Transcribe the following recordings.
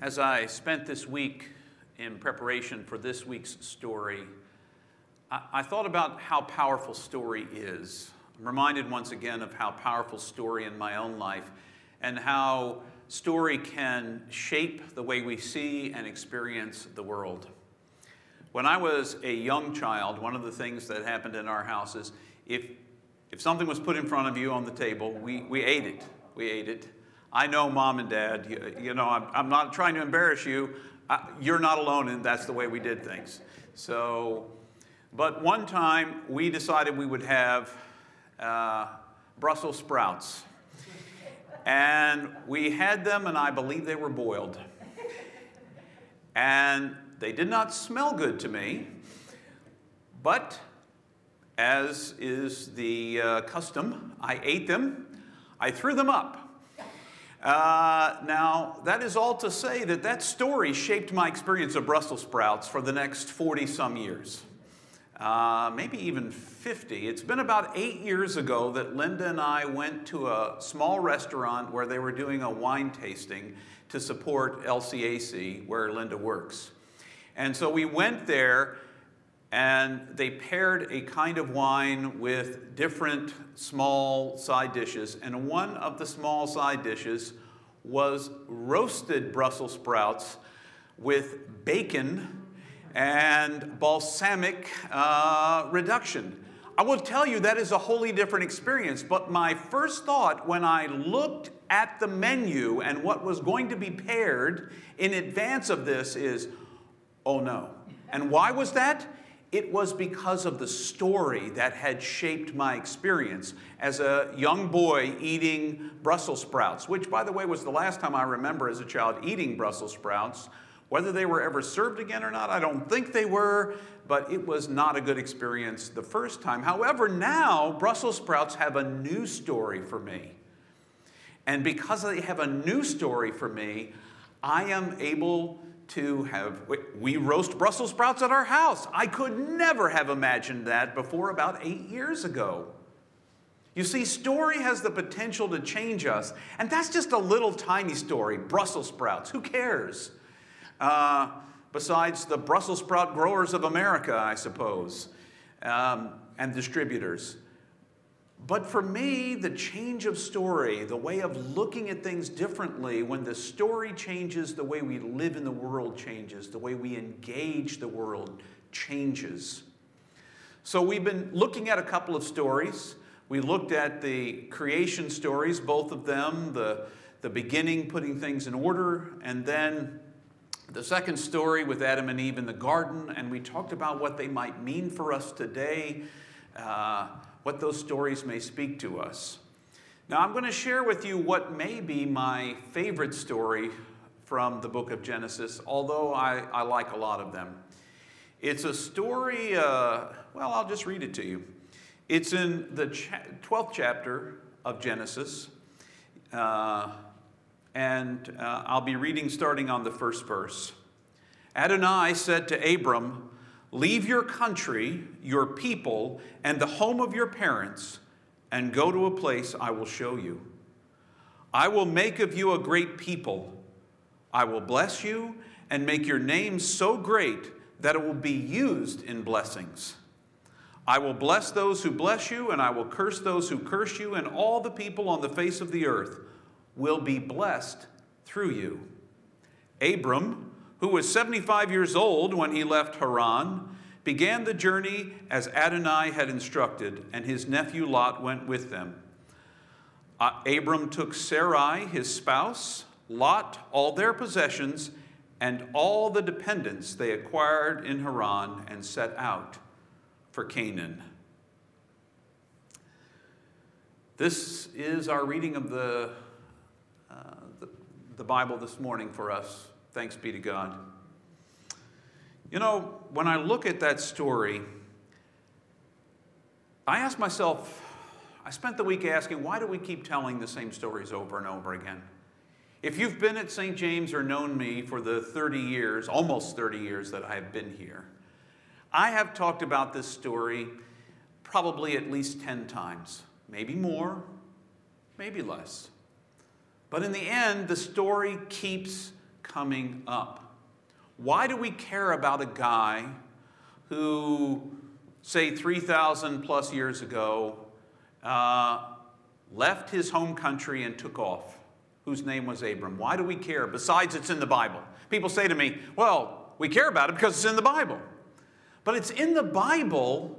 As I spent this week in preparation for this week's story, I, I, thought about how powerful story is. I'm reminded once again of how powerful story in my own life and how story can shape the way we see and experience the world. When I was a young child, one of the things that happened in our house is if, if something was put in front of you on the table, we, we ate it. We ate it. I know, mom and dad, you, you know, I'm, I'm, not trying to embarrass you. I, you're not alone, and that's the way we did things. So, but one time we decided we would have uh, Brussels sprouts. And we had them, and I believe they were boiled. And they did not smell good to me, but as is the uh, custom, I ate them, I threw them up. Uh, now, that is all to say that that story shaped my experience of Brussels sprouts for the next 40 some years. Uh, maybe even 50. It's been about eight years ago that Linda and I went to a small restaurant where they were doing a wine tasting to support LCAC, where Linda works. And so we went there and they paired a kind of wine with different small side dishes. And one of the small side dishes was roasted Brussels sprouts with bacon and balsamic uh, reduction. I will tell you that is a wholly different experience, but my first thought when I looked at the menu and what was going to be paired in advance of this is, oh no. And why was that? It was because of the story that had shaped my experience as a young boy eating Brussels sprouts, which, by the way, was the last time I remember as a child eating Brussels sprouts. Whether they were ever served again or not, I don't think they were, but it was not a good experience the first time. However, now Brussels sprouts have a new story for me. And because they have a new story for me, I am able to have, we roast Brussels sprouts at our house. I could never have imagined that before about eight years ago. You see, story has the potential to change us, and that's just a little tiny story Brussels sprouts. Who cares? Uh, besides the Brussels sprout growers of America, I suppose, um, and distributors. But for me, the change of story, the way of looking at things differently, when the story changes, the way we live in the world changes, the way we engage the world changes. So we've been looking at a couple of stories. We looked at the creation stories, both of them, the, the beginning, putting things in order, and then the second story with Adam and Eve in the garden, and we talked about what they might mean for us today. Uh, what those stories may speak to us. Now, I'm going to share with you what may be my favorite story from the book of Genesis, although I, I like a lot of them. It's a story, uh, well, I'll just read it to you. It's in the cha- 12th chapter of Genesis, uh, and uh, I'll be reading starting on the first verse. Adonai said to Abram, Leave your country, your people, and the home of your parents, and go to a place I will show you. I will make of you a great people. I will bless you and make your name so great that it will be used in blessings. I will bless those who bless you, and I will curse those who curse you, and all the people on the face of the earth will be blessed through you. Abram, who was 75 years old when he left Haran, began the journey as Adonai had instructed, and his nephew Lot went with them. Uh, Abram took Sarai, his spouse, Lot, all their possessions, and all the dependents they acquired in Haran, and set out for Canaan. This is our reading of the, uh, the, the Bible this morning for us. Thanks be to God. You know, when I look at that story, I ask myself, I spent the week asking, why do we keep telling the same stories over and over again? If you've been at St. James or known me for the 30 years, almost 30 years that I have been here, I have talked about this story probably at least 10 times, maybe more, maybe less. But in the end, the story keeps coming up? Why do we care about a guy who, say, 3,000 plus years ago, uh, left his home country and took off, whose name was Abram? Why do we care? Besides, it's in the Bible. People say to me, well, we care about it because it's in the Bible. But it's in the Bible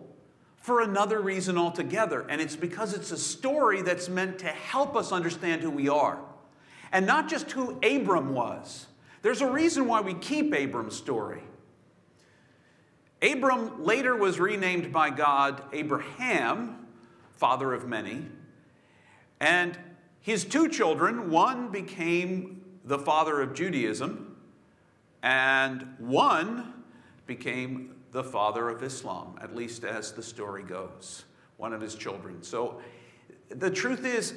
for another reason altogether, and it's because it's a story that's meant to help us understand who we are. And not just who Abram was. There's a reason why we keep Abram's story. Abram later was renamed by God Abraham, father of many, and his two children, one became the father of Judaism, and one became the father of Islam, at least as the story goes, one of his children. So the truth is,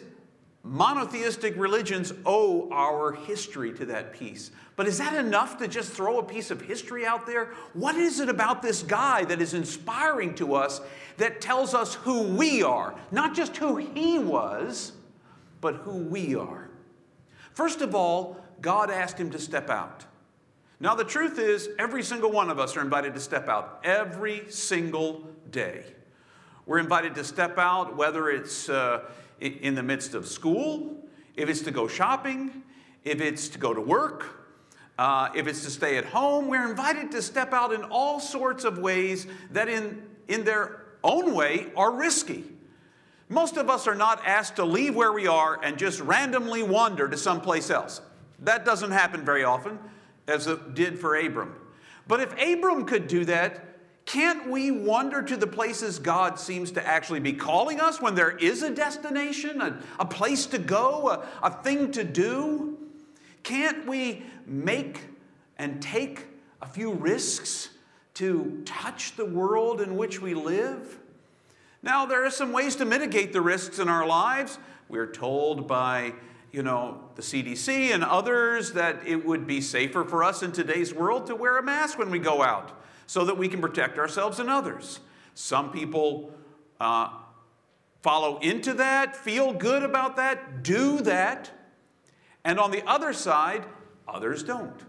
monotheistic religions owe our history to that piece. But is that enough to just throw a piece of history out there? What is it about this guy that is inspiring to us that tells us who we are? Not just who he was, but who we are. First of all, God asked him to step out. Now, the truth is, every single one of us are invited to step out every single day. We're invited to step out, whether it's uh, in the midst of school, if it's to go shopping, if it's to go to work, uh, if it's to stay at home. We're invited to step out in all sorts of ways that, in, in their own way, are risky. Most of us are not asked to leave where we are and just randomly wander to someplace else. That doesn't happen very often as it did for Abram. But if Abram could do that, can't we wander to the places God seems to actually be calling us when there is a destination, a, a place to go, a, a thing to do? Can't we make and take a few risks to touch the world in which we live? Now, there are some ways to mitigate the risks in our lives. We're told by you know, the CDC and others that it would be safer for us in today's world to wear a mask when we go out so that we can protect ourselves and others. Some people uh, follow into that, feel good about that, do that. And on the other side, others don't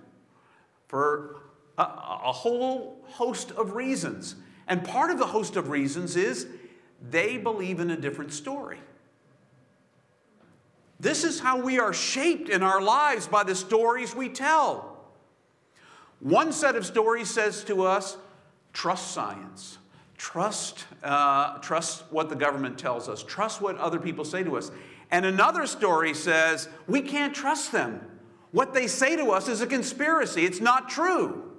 for a, a whole host of reasons. And part of the host of reasons is they believe in a different story. This is how we are shaped in our lives by the stories we tell. One set of stories says to us, trust science. Trust, uh, trust what the government tells us. Trust what other people say to us. And another story says, we can't trust them. What they say to us is a conspiracy. It's not true.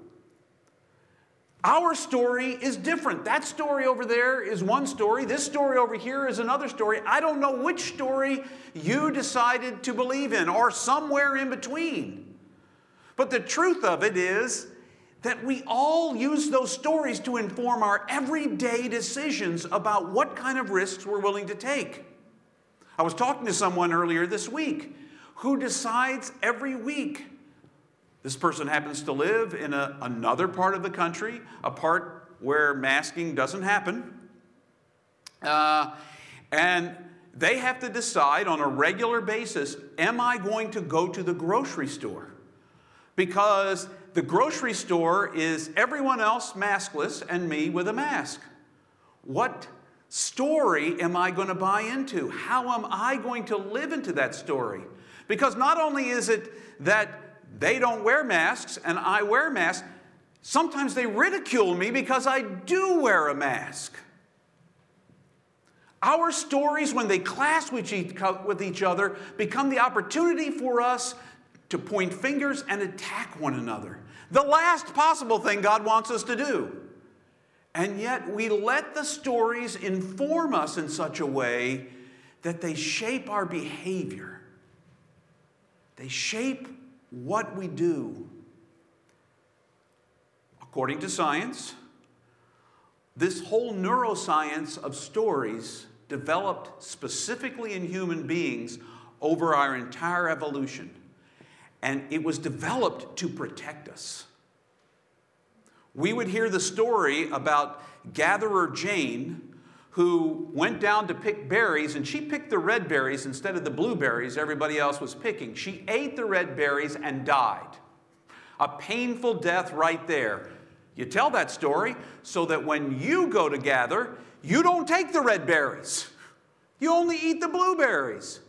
Our story is different. That story over there is one story. This story over here is another story. I don't know which story you decided to believe in or somewhere in between. But the truth of it is that we all use those stories to inform our everyday decisions about what kind of risks we're willing to take. I was talking to someone earlier this week who decides every week this person happens to live in a, another part of the country, a part where masking doesn't happen. Uh, and they have to decide on a regular basis am I going to go to the grocery store? Because the grocery store is everyone else maskless and me with a mask. What story am I going to buy into? How am I going to live into that story? Because not only is it that they don't wear masks and I wear masks. Sometimes they ridicule me because I do wear a mask. Our stories, when they clash with each other, become the opportunity for us to point fingers and attack one another. The last possible thing God wants us to do. And yet we let the stories inform us in such a way that they shape our behavior. They shape what we do. According to science, this whole neuroscience of stories developed specifically in human beings over our entire evolution. And it was developed to protect us. We would hear the story about Gatherer Jane who went down to pick berries, and she picked the red berries instead of the blueberries everybody else was picking. She ate the red berries and died. A painful death right there. You tell that story so that when you go to gather, you don't take the red berries. You only eat the blueberries.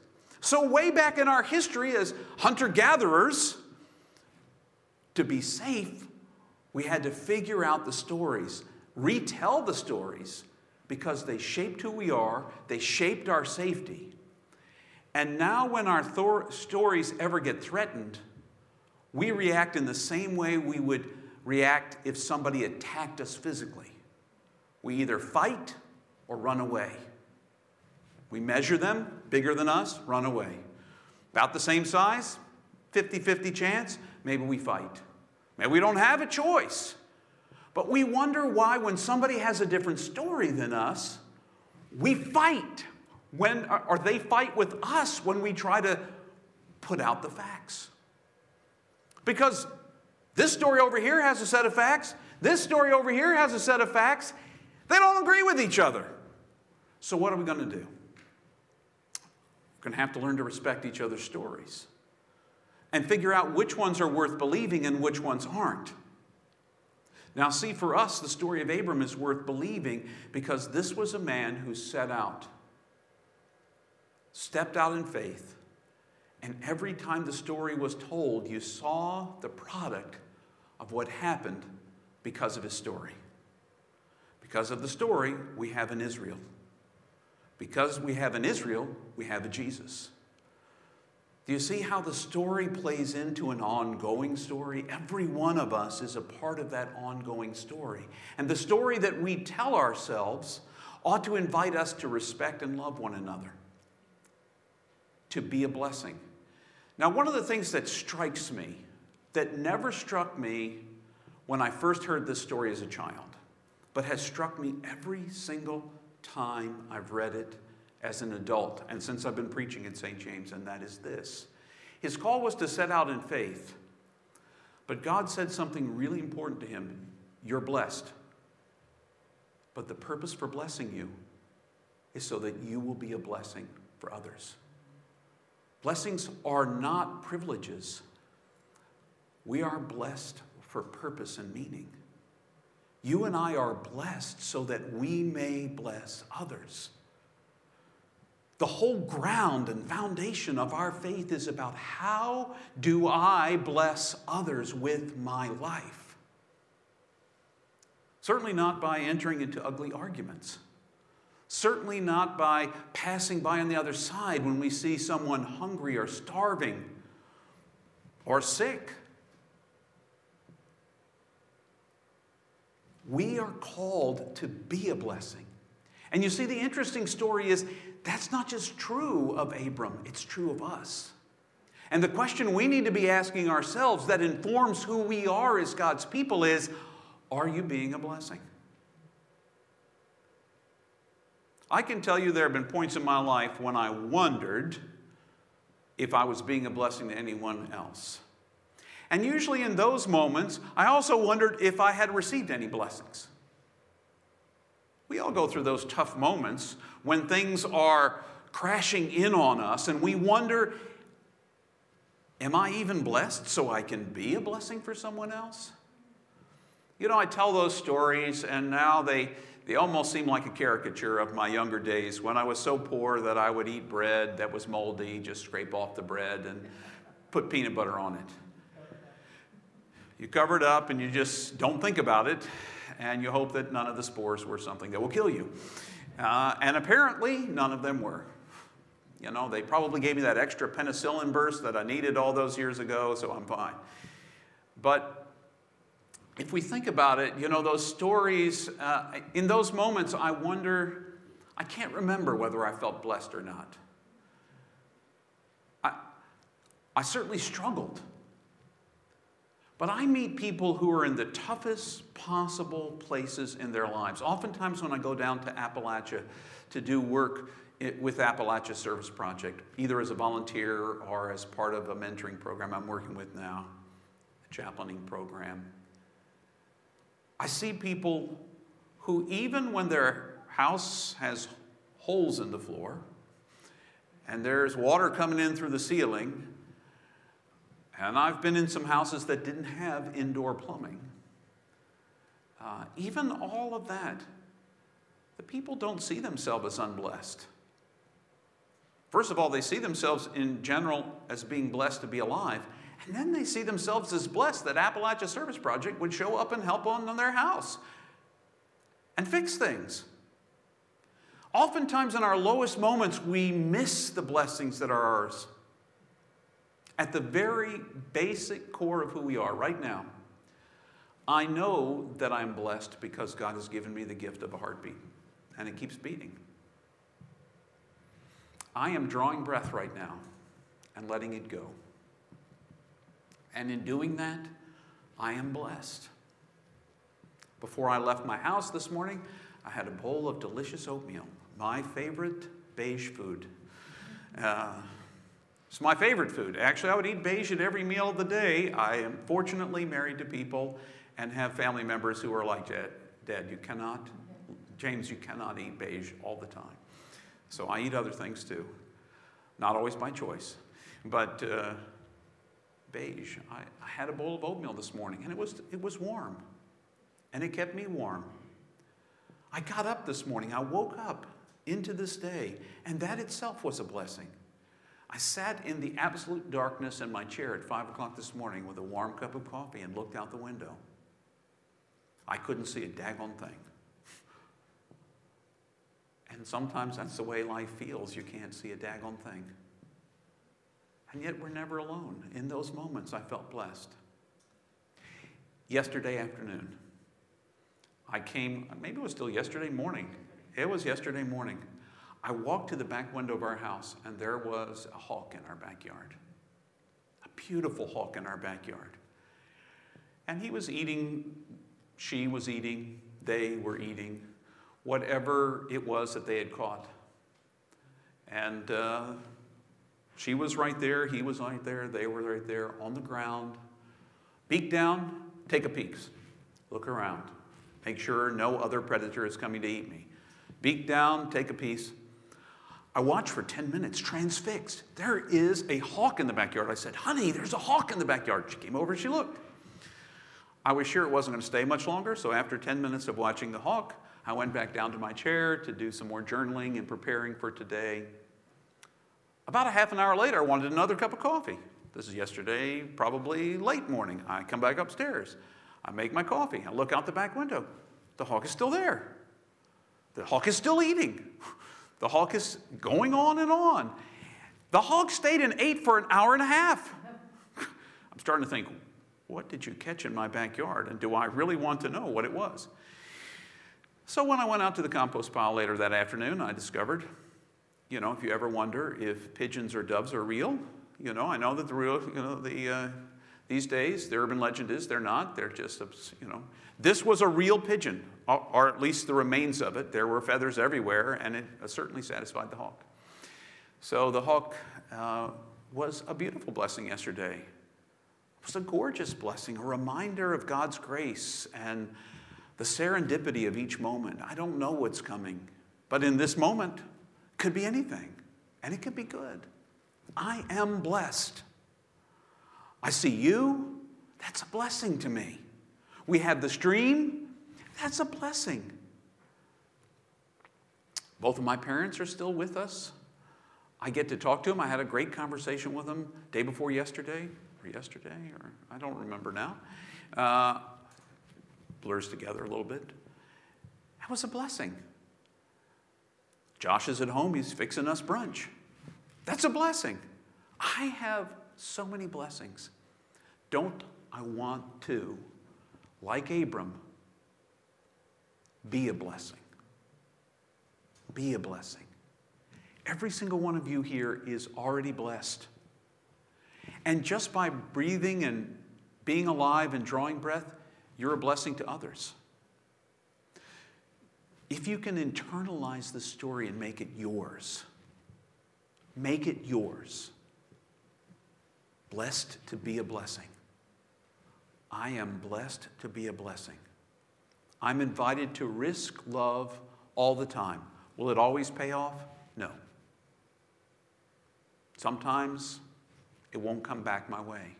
So, way back in our history as hunter gatherers, to be safe, we had to figure out the stories, retell the stories, because they shaped who we are, they shaped our safety. And now, when our thor- stories ever get threatened, we react in the same way we would react if somebody attacked us physically. We either fight or run away. We measure them, bigger than us, run away. About the same size, 50 50 chance, maybe we fight. Maybe we don't have a choice. But we wonder why, when somebody has a different story than us, we fight. When, or they fight with us when we try to put out the facts. Because this story over here has a set of facts, this story over here has a set of facts. They don't agree with each other. So, what are we going to do? Going to have to learn to respect each other's stories and figure out which ones are worth believing and which ones aren't. Now, see, for us, the story of Abram is worth believing because this was a man who set out, stepped out in faith, and every time the story was told, you saw the product of what happened because of his story. Because of the story, we have an Israel. Because we have an Israel, we have a Jesus. Do you see how the story plays into an ongoing story? Every one of us is a part of that ongoing story. And the story that we tell ourselves ought to invite us to respect and love one another, to be a blessing. Now, one of the things that strikes me, that never struck me when I first heard this story as a child, but has struck me every single time I've read it as an adult and since I've been preaching at St. James, and that is this. His call was to set out in faith, but God said something really important to him You're blessed. But the purpose for blessing you is so that you will be a blessing for others. Blessings are not privileges. We are blessed for purpose and meaning. You and I are blessed so that we may bless others. The whole ground and foundation of our faith is about how do I bless others with my life? Certainly not by entering into ugly arguments. Certainly not by passing by on the other side when we see someone hungry or starving or sick. We are called to be a blessing. And you see, the interesting story is that's not just true of Abram, it's true of us. And the question we need to be asking ourselves that informs who we are as God's people is Are you being a blessing? I can tell you there have been points in my life when I wondered if I was being a blessing to anyone else. And usually in those moments, I also wondered if I had received any blessings. We all go through those tough moments when things are crashing in on us and we wonder Am I even blessed so I can be a blessing for someone else? You know, I tell those stories and now they, they almost seem like a caricature of my younger days when I was so poor that I would eat bread that was moldy, just scrape off the bread and put peanut butter on it. You cover it up and you just don't think about it and you hope that none of the spores were something that will kill you. Uh, and apparently, none of them were. You know, they probably gave me that extra penicillin burst that I needed all those years ago, so I'm fine. But if we think about it, you know, those stories, uh, in those moments, I wonder, I can't remember whether I felt blessed or not. I, I certainly struggled. But I meet people who are in the toughest possible places in their lives. Oftentimes, when I go down to Appalachia to do work with Appalachia Service Project, either as a volunteer or as part of a mentoring program I'm working with now, a chaplaining program, I see people who, even when their house has holes in the floor and there's water coming in through the ceiling, And I've been in some houses that didn't have indoor plumbing. Uh, even all of that, the people don't see themselves as unblessed. First of all, they see themselves in general as being blessed to be alive. And then they see themselves as blessed that Appalachia Service Project would show up and help on their house and fix things. Oftentimes, in our lowest moments, we miss the blessings that are ours. At the very basic core of who we are right now, I know that I'm blessed because God has given me the gift of a heartbeat, and it keeps beating. I am drawing breath right now and letting it go. And in doing that, I am blessed. Before I left my house this morning, I had a bowl of delicious oatmeal, my favorite beige food. Uh, it's my favorite food. Actually, I would eat beige at every meal of the day. I am fortunately married to people and have family members who are like, Dad, Dad you cannot, James, you cannot eat beige all the time. So I eat other things too. Not always by choice, but uh, beige. I, I had a bowl of oatmeal this morning and it was, it was warm and it kept me warm. I got up this morning, I woke up into this day, and that itself was a blessing. I sat in the absolute darkness in my chair at 5 o'clock this morning with a warm cup of coffee and looked out the window. I couldn't see a daggone thing. And sometimes that's the way life feels. You can't see a daggone thing. And yet we're never alone. In those moments, I felt blessed. Yesterday afternoon, I came, maybe it was still yesterday morning. It was yesterday morning. I walked to the back window of our house, and there was a hawk in our backyard. A beautiful hawk in our backyard. And he was eating, she was eating, they were eating whatever it was that they had caught. And uh, she was right there, he was right there, they were right there on the ground. Beak down, take a peek, look around. Make sure no other predator is coming to eat me. Beak down, take a piece. I watched for 10 minutes, transfixed. There is a hawk in the backyard. I said, Honey, there's a hawk in the backyard. She came over and she looked. I was sure it wasn't going to stay much longer, so after 10 minutes of watching the hawk, I went back down to my chair to do some more journaling and preparing for today. About a half an hour later, I wanted another cup of coffee. This is yesterday, probably late morning. I come back upstairs. I make my coffee. I look out the back window. The hawk is still there. The hawk is still eating. The hawk is going on and on. The hawk stayed and ate for an hour and a half. I'm starting to think, what did you catch in my backyard? And do I really want to know what it was? So when I went out to the compost pile later that afternoon, I discovered, you know, if you ever wonder if pigeons or doves are real, you know, I know that the real, you know, the, uh, these days, the urban legend is they're not. They're just, you know. This was a real pigeon, or at least the remains of it. There were feathers everywhere, and it certainly satisfied the hawk. So the hawk uh, was a beautiful blessing yesterday. It was a gorgeous blessing, a reminder of God's grace and the serendipity of each moment. I don't know what's coming, but in this moment, could be anything, and it could be good. I am blessed. I see you, that's a blessing to me. We have the stream, that's a blessing. Both of my parents are still with us. I get to talk to them. I had a great conversation with them day before yesterday, or yesterday, or I don't remember now. Uh, blurs together a little bit. That was a blessing. Josh is at home, he's fixing us brunch. That's a blessing. I have so many blessings. Don't I want to, like Abram, be a blessing? Be a blessing. Every single one of you here is already blessed. And just by breathing and being alive and drawing breath, you're a blessing to others. If you can internalize the story and make it yours, make it yours. Blessed to be a blessing. I am blessed to be a blessing. I'm invited to risk love all the time. Will it always pay off? No. Sometimes it won't come back my way.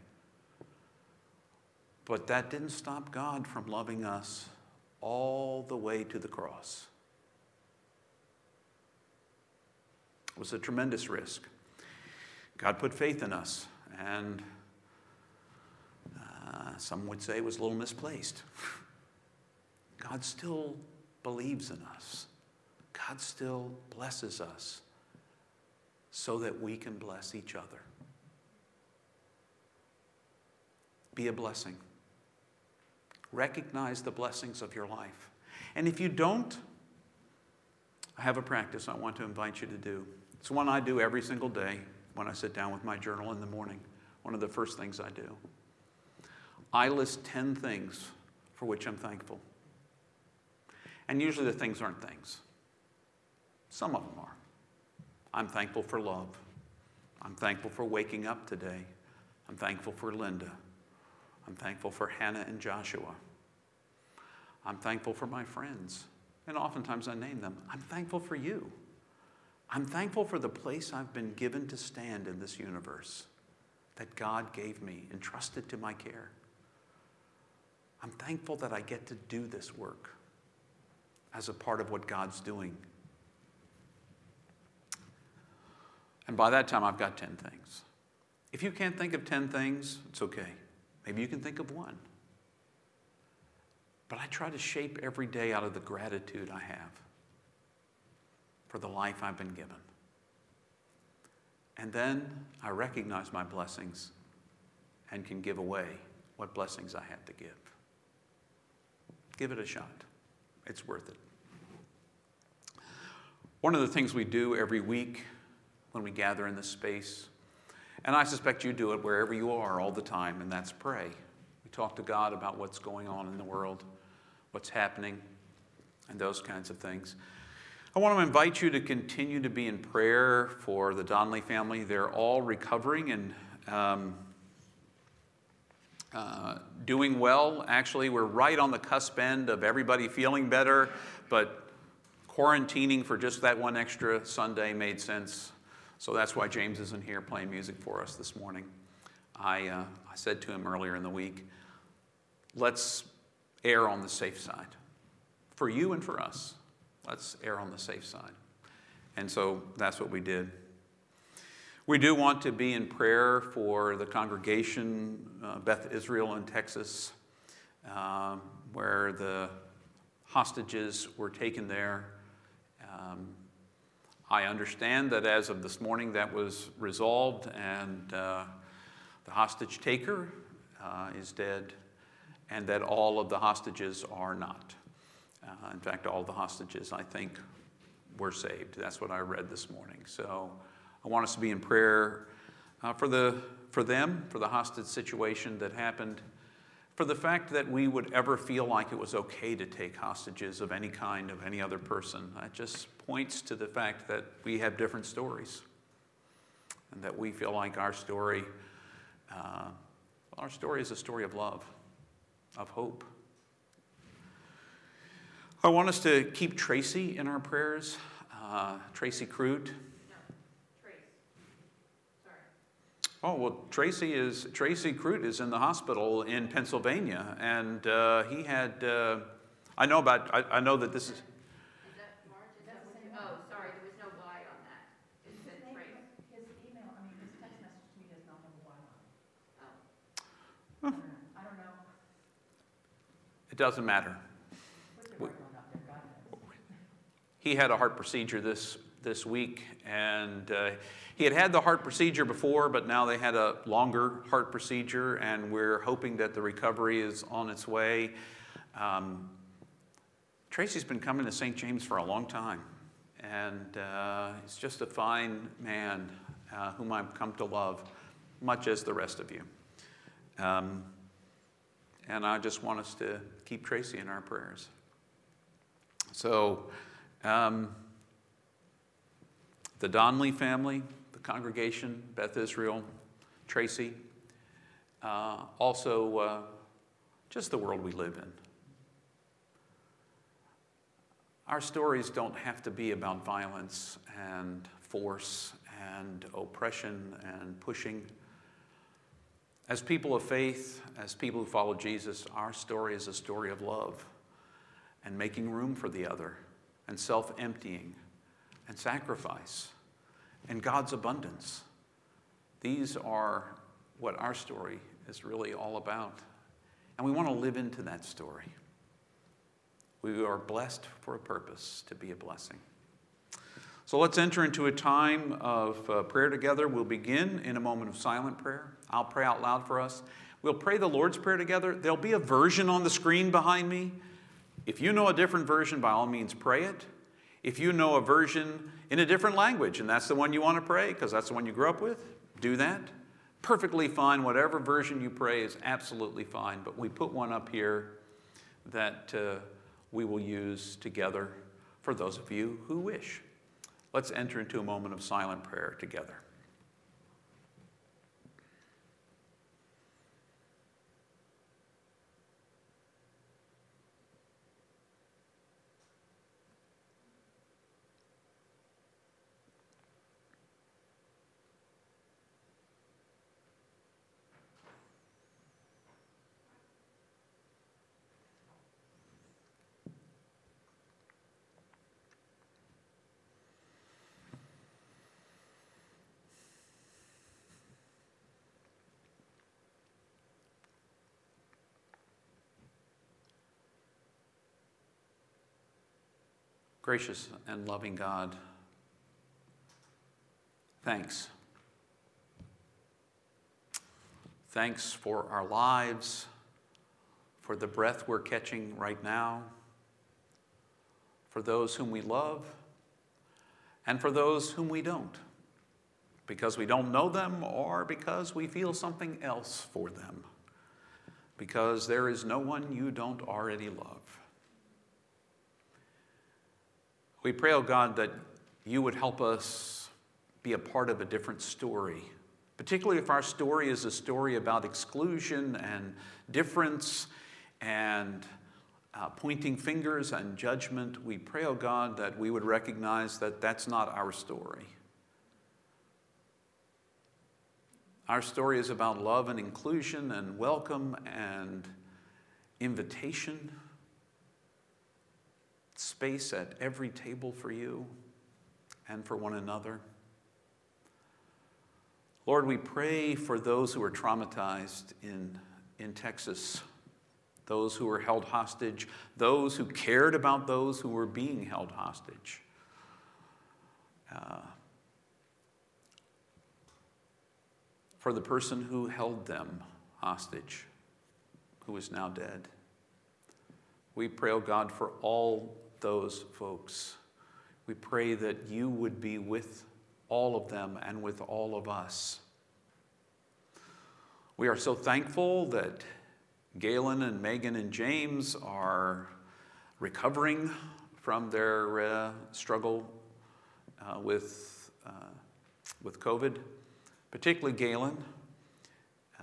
But that didn't stop God from loving us all the way to the cross. It was a tremendous risk. God put faith in us, and uh, some would say was a little misplaced. God still believes in us. God still blesses us so that we can bless each other. Be a blessing. Recognize the blessings of your life. And if you don't, I have a practice I want to invite you to do. It's one I do every single day when I sit down with my journal in the morning. One of the first things I do. I list 10 things for which I'm thankful. And usually the things aren't things, some of them are. I'm thankful for love. I'm thankful for waking up today. I'm thankful for Linda. I'm thankful for Hannah and Joshua. I'm thankful for my friends. And oftentimes I name them. I'm thankful for you. I'm thankful for the place I've been given to stand in this universe that God gave me, and entrusted to my care. I'm thankful that I get to do this work as a part of what God's doing. And by that time, I've got 10 things. If you can't think of 10 things, it's okay. Maybe you can think of one. But I try to shape every day out of the gratitude I have for the life I've been given. And then I recognize my blessings and can give away what blessings I have to give. Give it a shot, it's worth it. One of the things we do every week when we gather in this space and I suspect you do it wherever you are all the time, and that's pray. We talk to God about what's going on in the world, what's happening, and those kinds of things. I want to invite you to continue to be in prayer for the Donnelly family. They're all recovering and um, uh, doing well. Actually, we're right on the cusp end of everybody feeling better, but quarantining for just that one extra Sunday made sense so that's why James isn't here playing music for us this morning. I, uh, I said to him earlier in the week, let's err on the safe side. For you and for us, let's err on the safe side. And so that's what we did. We do want to be in prayer for the congregation, uh, Beth Israel in Texas, um, where the hostages were taken there. Um, I understand that as of this morning that was resolved and uh, the hostage taker uh, is dead and that all of the hostages are not. Uh, in fact, all the hostages, I think, were saved. That's what I read this morning. So I want us to be in prayer uh, for, the, for them, for the hostage situation that happened, for the fact that we would ever feel like it was okay to take hostages of any kind, of any other person. That just points to the fact that we have different stories and that we feel like our story, uh, our story is a story of love, of hope. I want us to keep Tracy in our prayers, uh, Tracy Crute. Oh well, Tracy is Tracy Crute is in the hospital in Pennsylvania, and uh, he had. Uh, I know about. I, I know that this is. Is, that March? is that oh, sorry, there was no Y on that. His, name, his email, I mean, his text message to me does not have a Y on it Oh. Huh. I don't know. It doesn't matter. He had a heart procedure this, this week, and uh, he had had the heart procedure before, but now they had a longer heart procedure, and we're hoping that the recovery is on its way. Um, Tracy's been coming to St. James for a long time, and uh, he's just a fine man uh, whom I've come to love, much as the rest of you. Um, and I just want us to keep Tracy in our prayers. So, um, the Donnelly family, the congregation, Beth Israel, Tracy, uh, also uh, just the world we live in. Our stories don't have to be about violence and force and oppression and pushing As people of faith, as people who follow Jesus, our story is a story of love and making room for the other and self emptying and sacrifice and God's abundance. These are what our story is really all about. And we want to live into that story. We are blessed for a purpose to be a blessing. So let's enter into a time of uh, prayer together. We'll begin in a moment of silent prayer. I'll pray out loud for us. We'll pray the Lord's Prayer together. There'll be a version on the screen behind me. If you know a different version, by all means, pray it. If you know a version in a different language, and that's the one you want to pray because that's the one you grew up with, do that. Perfectly fine. Whatever version you pray is absolutely fine. But we put one up here that uh, we will use together for those of you who wish. Let's enter into a moment of silent prayer together. Gracious and loving God, thanks. Thanks for our lives, for the breath we're catching right now, for those whom we love, and for those whom we don't, because we don't know them or because we feel something else for them, because there is no one you don't already love. We pray, oh God, that you would help us be a part of a different story, particularly if our story is a story about exclusion and difference and uh, pointing fingers and judgment. We pray, oh God, that we would recognize that that's not our story. Our story is about love and inclusion and welcome and invitation space at every table for you and for one another. Lord, we pray for those who are traumatized in, in Texas, those who were held hostage, those who cared about those who were being held hostage. Uh, for the person who held them hostage, who is now dead. We pray, oh God, for all those folks. We pray that you would be with all of them and with all of us. We are so thankful that Galen and Megan and James are recovering from their uh, struggle uh, with, uh, with COVID, particularly Galen,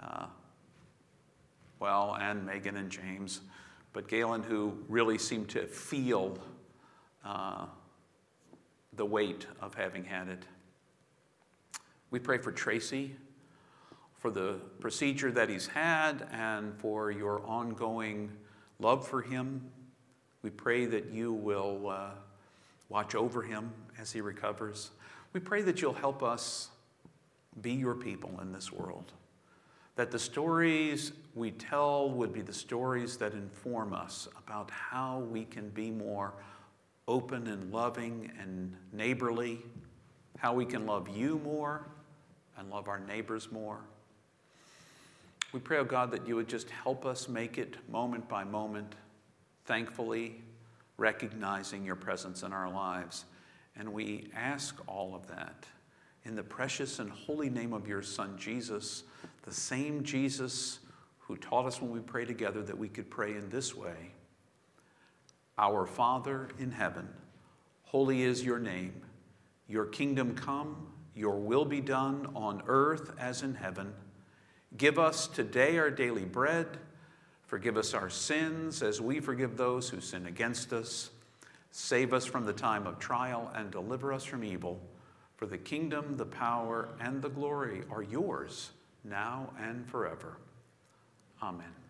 uh, well, and Megan and James but Galen, who really seemed to feel uh, the weight of having had it. We pray for Tracy, for the procedure that he's had, and for your ongoing love for him. We pray that you will uh, watch over him as he recovers. We pray that you'll help us be your people in this world that the stories we tell would be the stories that inform us about how we can be more open and loving and neighborly, how we can love you more and love our neighbors more. We pray, oh God, that you would just help us make it moment by moment, thankfully recognizing your presence in our lives. And we ask all of that in the precious and holy name of your Son, Jesus, the same Jesus who taught us when we pray together that we could pray in this way Our Father in heaven, holy is your name. Your kingdom come, your will be done on earth as in heaven. Give us today our daily bread. Forgive us our sins as we forgive those who sin against us. Save us from the time of trial and deliver us from evil. For the kingdom, the power, and the glory are yours now and forever. Amen.